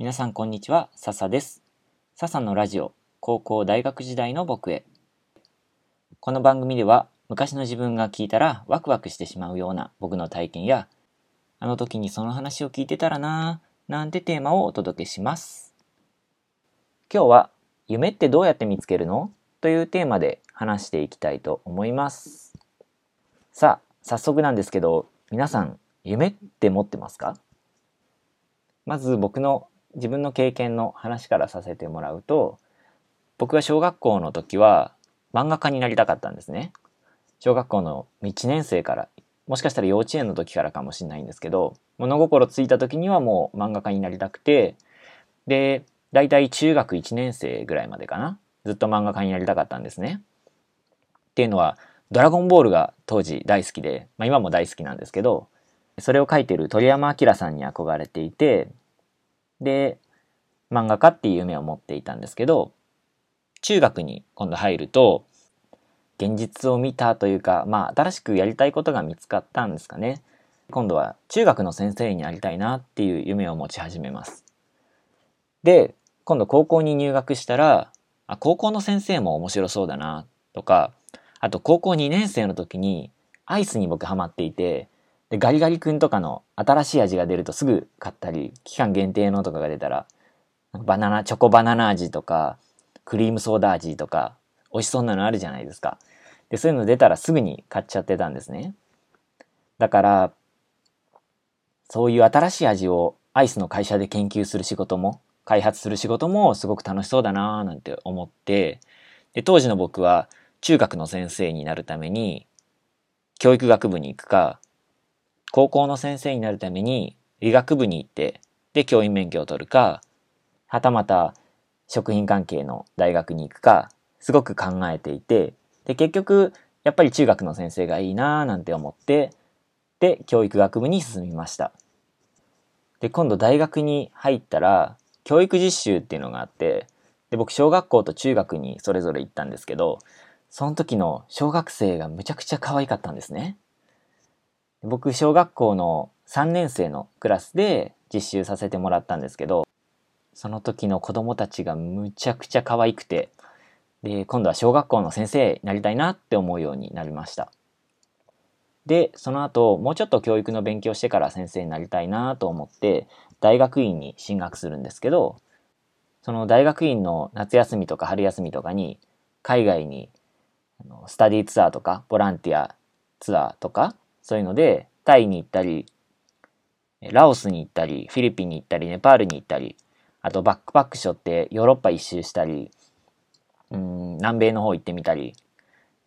皆さんこんにちは、笹です。笹のラジオ、高校大学時代の僕へ。この番組では、昔の自分が聞いたらワクワクしてしまうような僕の体験や、あの時にその話を聞いてたらなぁ、なんてテーマをお届けします。今日は、夢ってどうやって見つけるの？というテーマで話していきたいと思います。さあ、早速なんですけど、皆さん、夢って持ってますか？まず僕の自分の経験の話からさせてもらうと僕が小学校の時は漫画家になりたかったんですね。小学校の1年生からもしかしたら幼稚園の時からかもしれないんですけど物心ついた時にはもう漫画家になりたくてで大体中学1年生ぐらいまでかなずっと漫画家になりたかったんですね。っていうのはドラゴンボールが当時大好きで、まあ、今も大好きなんですけどそれを描いてる鳥山明さんに憧れていてで漫画家っていう夢を持っていたんですけど中学に今度入ると現実を見たというかまあ新しくやりたいことが見つかったんですかね。今度は中学の先生になりたいなっていう夢を持ち始めます。で今度高校に入学したらあ高校の先生も面白そうだなとかあと高校2年生の時にアイスに僕ハマっていてでガリガリ君とかの新しい味が出るとすぐ買ったり期間限定のとかが出たらバナナチョコバナナ味とかクリームソーダ味とか美味しそうなのあるじゃないですか。でそういうの出たらすぐに買っちゃってたんですね。だからそういう新しい味をアイスの会社で研究する仕事も開発する仕事もすごく楽しそうだなーなんて思ってで当時の僕は中学の先生になるために教育学部に行くか高校の先生になるために理学部に行ってで教員免許を取るかはたまた食品関係の大学に行くかすごく考えていてで結局やっぱり中学の先生がいいなーなんて思ってで教育学部に進みました。で今度大学に入ったら教育実習っていうのがあってで僕小学校と中学にそれぞれ行ったんですけどその時の小学生がむちゃくちゃ可愛かったんですね。僕小学校の3年生のクラスで実習させてもらったんですけどその時の子供たちがむちゃくちゃ可愛くてで今度は小学校の先生になりたいなって思うようになりました。でその後もうちょっと教育の勉強してから先生になりたいなと思って大学院に進学するんですけどその大学院の夏休みとか春休みとかに海外にスタディツアーとかボランティアツアーとかそういうのでタイに行ったりラオスに行ったりフィリピンに行ったりネパールに行ったりあとバックパックショってヨーロッパ一周したりうん南米の方行ってみたり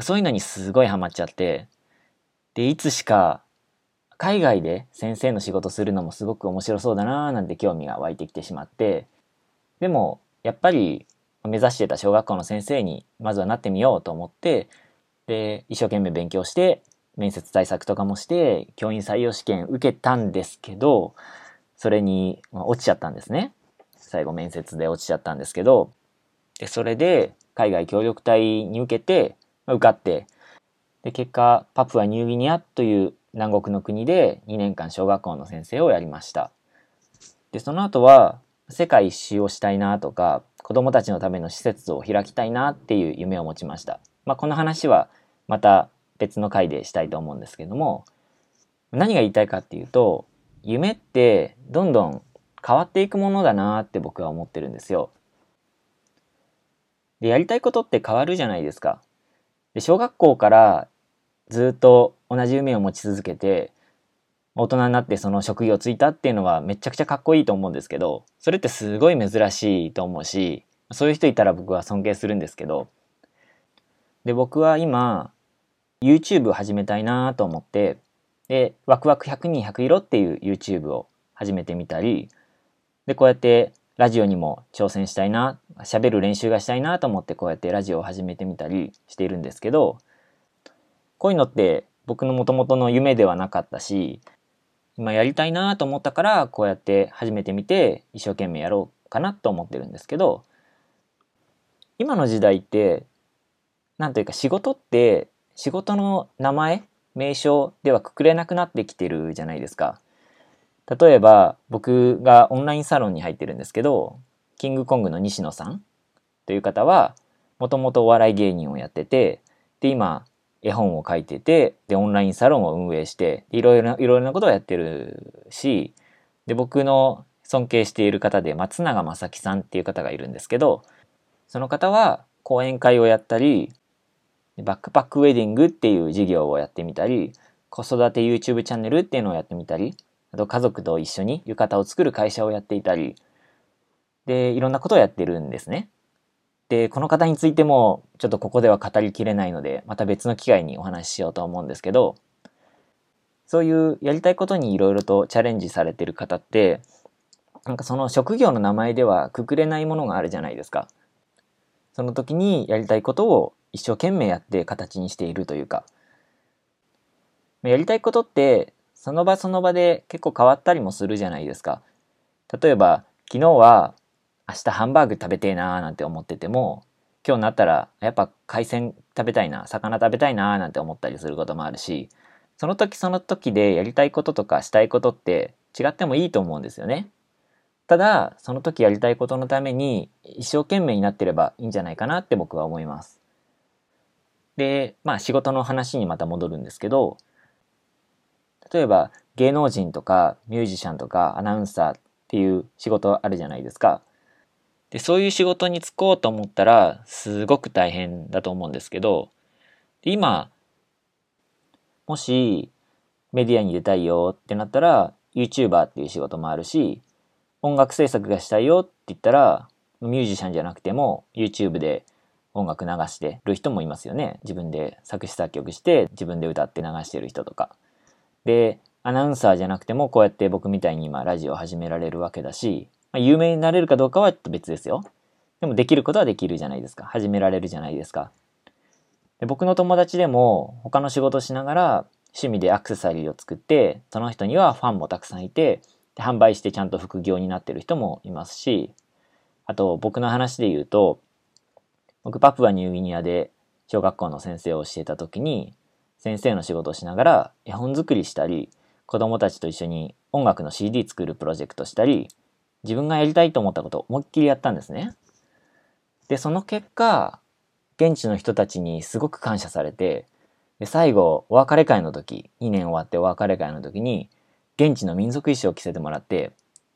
そういうのにすごいハマっちゃってでいつしか海外で先生の仕事するのもすごく面白そうだなーなんて興味が湧いてきてしまってでもやっぱり目指してた小学校の先生にまずはなってみようと思ってで一生懸命勉強して面接対策とかもして教員採用試験受けたんですけどそれにまあ落ちちゃったんですね。最後面接で落ちちゃったんですけど。でそれで海外協力隊に受けてまあ受かって。で結果パプアニューギニアという南国の国で2年間小学校の先生をやりました。でその後は世界一周をしたいなとか子供たちのための施設を開きたいなっていう夢を持ちました。まあこの話はまた別の回でしたいと思うんですけども何が言いたいかっていうと夢ってどんどん変わっていくものだなって僕は思ってるんですよ。でやりたいことって変わるじゃないですか。で小学校からずっと同じ夢を持ち続けて大人になってその職業ついたっていうのはめちゃくちゃかっこいいと思うんですけどそれってすごい珍しいと思うしそういう人いたら僕は尊敬するんですけどで僕は今 YouTube を始めたいなと思ってでワクワク100人100色っていう YouTube を始めてみたりでこうやってラジオにも挑戦したいな喋る練習がしたいなと思ってこうやってラジオを始めてみたりしているんですけどこういうのって僕の元々の夢ではなかったし今やりたいなと思ったからこうやって始めてみて一生懸命やろうかなと思ってるんですけど今の時代ってなんというか仕事って仕事の名前名称ではくくれなくなってきてるじゃないですか。例えば僕がオンラインサロンに入ってるんですけどキングコングの西野さんという方はもともとお笑い芸人をやっててで今絵本を書いててでオンラインサロンを運営していろいろないろいろなことをやってるしで僕の尊敬している方で松永正樹さんっていう方がいるんですけどその方は講演会をやったりバックパックウェディングっていう事業をやってみたり子育て YouTube チャンネルっていうのをやってみたりあと家族と一緒に浴衣を作る会社をやっていたりでいろんなことをやってるんですね。でこの方についてもちょっとここでは語りきれないのでまた別の機会にお話ししようと思うんですけどそういうやりたいことにいろいろとチャレンジされてる方ってなんかその職業の名前ではくくれないものがあるじゃないですか。その時にやりたいことを一生懸命やって形にしているというかやりたいことってその場その場で結構変わったりもするじゃないですか。例えば昨日は明日ハンバーグ食べてえなーなんて思ってても今日になったらやっぱ海鮮食べたいな魚食べたいなーなんて思ったりすることもあるしその時その時でやりたいこととかしたいことって違ってもいいと思うんですよね。ただその時やりたいことのために一生懸命になってればいいんじゃないかなって僕は思います。でまあ仕事の話にまた戻るんですけど例えば芸能人とかミュージシャンとかアナウンサーっていう仕事あるじゃないですか。でそういう仕事に就こうと思ったらすごく大変だと思うんですけど今もしメディアに出たいよってなったら YouTuber っていう仕事もあるし音楽制作がしたいよって言ったらミュージシャンじゃなくても YouTube で音楽流してる人もいますよね。自分で作詞作曲して自分で歌って流してる人とか。でアナウンサーじゃなくてもこうやって僕みたいに今ラジオ始められるわけだし、まあ、有名になれるかどうかはちょっと別ですよ。でもできることはできるじゃないですか。始められるじゃないですか。で僕の友達でも他の仕事しながら趣味でアクセサリーを作ってその人にはファンもたくさんいて販売してちゃんと副業になってる人もいますしあと僕の話で言うと僕パプアニューギニアで小学校の先生をしてた時に先生の仕事をしながら絵本作りしたり子供たちと一緒に音楽の CD 作るプロジェクトしたり自分がやりたいと思ったことを思いっきりやったんですね。でその結果現地の人たちにすごく感謝されてで最後お別れ会の時2年終わってお別れ会の時に現地の民族衣装を着せてもらって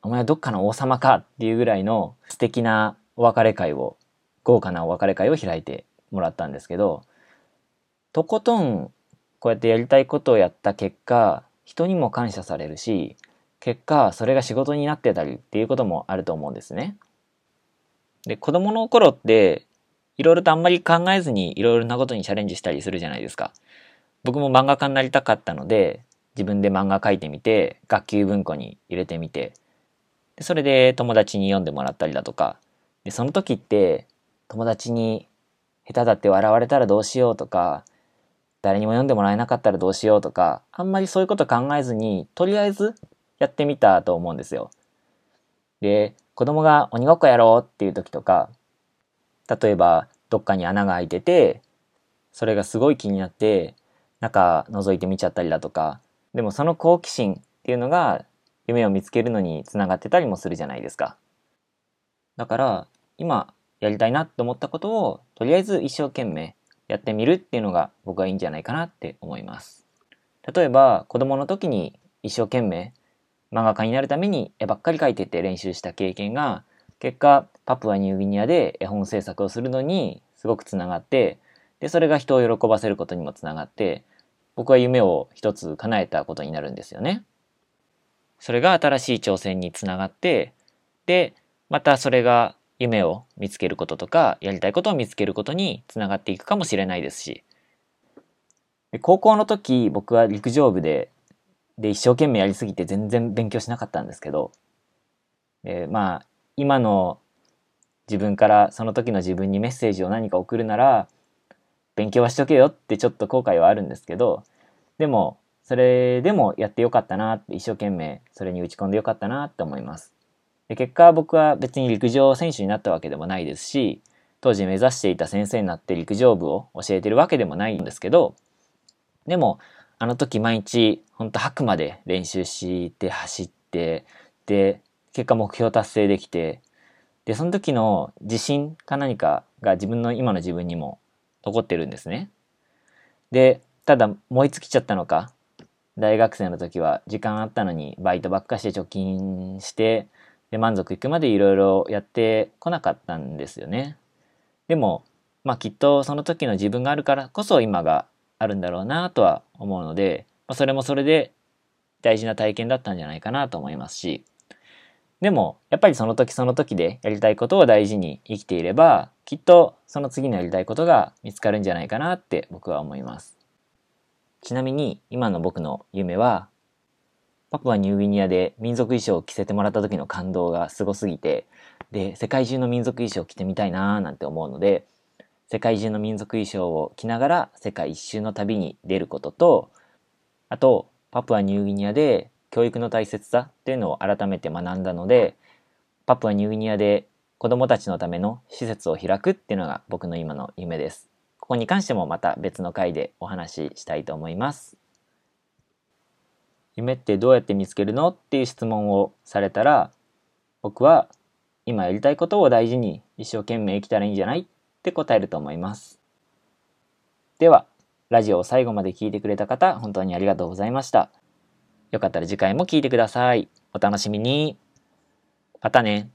お前はどっかの王様かっていうぐらいの素敵なお別れ会を豪華なお別れ会を開いてもらったんですけどとことんこうやってやりたいことをやった結果人にも感謝されるし結果それが仕事になってたりっていうこともあると思うんですね。で子供の頃っていろいろとあんまり考えずにいろいろなことにチャレンジしたりするじゃないですか。僕も漫画家になりたかったので自分で漫画描いてみて学級文庫に入れてみてそれで友達に読んでもらったりだとかでその時って友達に下手だって笑われたらどうしようとか誰にも読んでもらえなかったらどうしようとかあんまりそういうこと考えずにとりあえずやってみたと思うんですよ。で子供が鬼ごっこやろうっていう時とか例えばどっかに穴が開いててそれがすごい気になって中覗いてみちゃったりだとかでもその好奇心っていうのが夢を見つけるのにつながってたりもするじゃないですか。だから今やりたいなと思ったことをとりあえず一生懸命やってみるっていうのが僕はいいんじゃないかなって思います。例えば子供の時に一生懸命漫画家になるために絵ばっかり描いてって練習した経験が結果パプアニューギニアで絵本制作をするのにすごくつながってでそれが人を喜ばせることにもつながって僕は夢を一つ叶えたことになるんですよね。それが新しい挑戦につながってでまたそれが夢を見つけることとかやりたいことを見つけることにつながっていくかもしれないですし高校の時僕は陸上部でで一生懸命やりすぎて全然勉強しなかったんですけどまあ今の自分からその時の自分にメッセージを何か送るなら勉強はしとけよってちょっと後悔はあるんですけどでもそれでもやってよかったなって一生懸命それに打ち込んでよかったなって思います。で結果僕は別に陸上選手になったわけでもないですし当時目指していた先生になって陸上部を教えてるわけでもないんですけどでもあの時毎日ほんと吐くまで練習して走って、で、結果目標達成できて、で、その時の自信か何かが自分の今の自分にも残ってるんですね。で、ただ燃え尽きちゃったのか、大学生の時は時間あったのにバイトばっかして貯金して、で、満足いくまでいろいろやってこなかったんですよね。でも、まあきっとその時の自分があるからこそ今があるんだろうなとは思うので、まあ、それもそれで大事な体験だったんじゃないかなと思いますし、でも、やっぱりその時その時でやりたいことを大事に生きていれば、きっとその次のやりたいことが見つかるんじゃないかなって僕は思います。ちなみに今の僕の夢は、パプアニューギニアで民族衣装を着せてもらった時の感動がすごすぎて、で、世界中の民族衣装を着てみたいなーなんて思うので、世界中の民族衣装を着ながら世界一周の旅に出ることと、あと、パプアニューギニアで教育の大切さっていうのを改めて学んだので、パプアニューギニアで子供たちのための施設を開くっていうのが僕の今の夢です。ここに関してもまた別の回でお話ししたいと思います。夢ってどうやって見つけるの？っていう質問をされたら、僕は今やりたいことを大事に一生懸命生きたらいいんじゃない？って答えると思います。では、ラジオを最後まで聞いてくれた方、本当にありがとうございました。よかったら次回も聴いてください。お楽しみに。またね。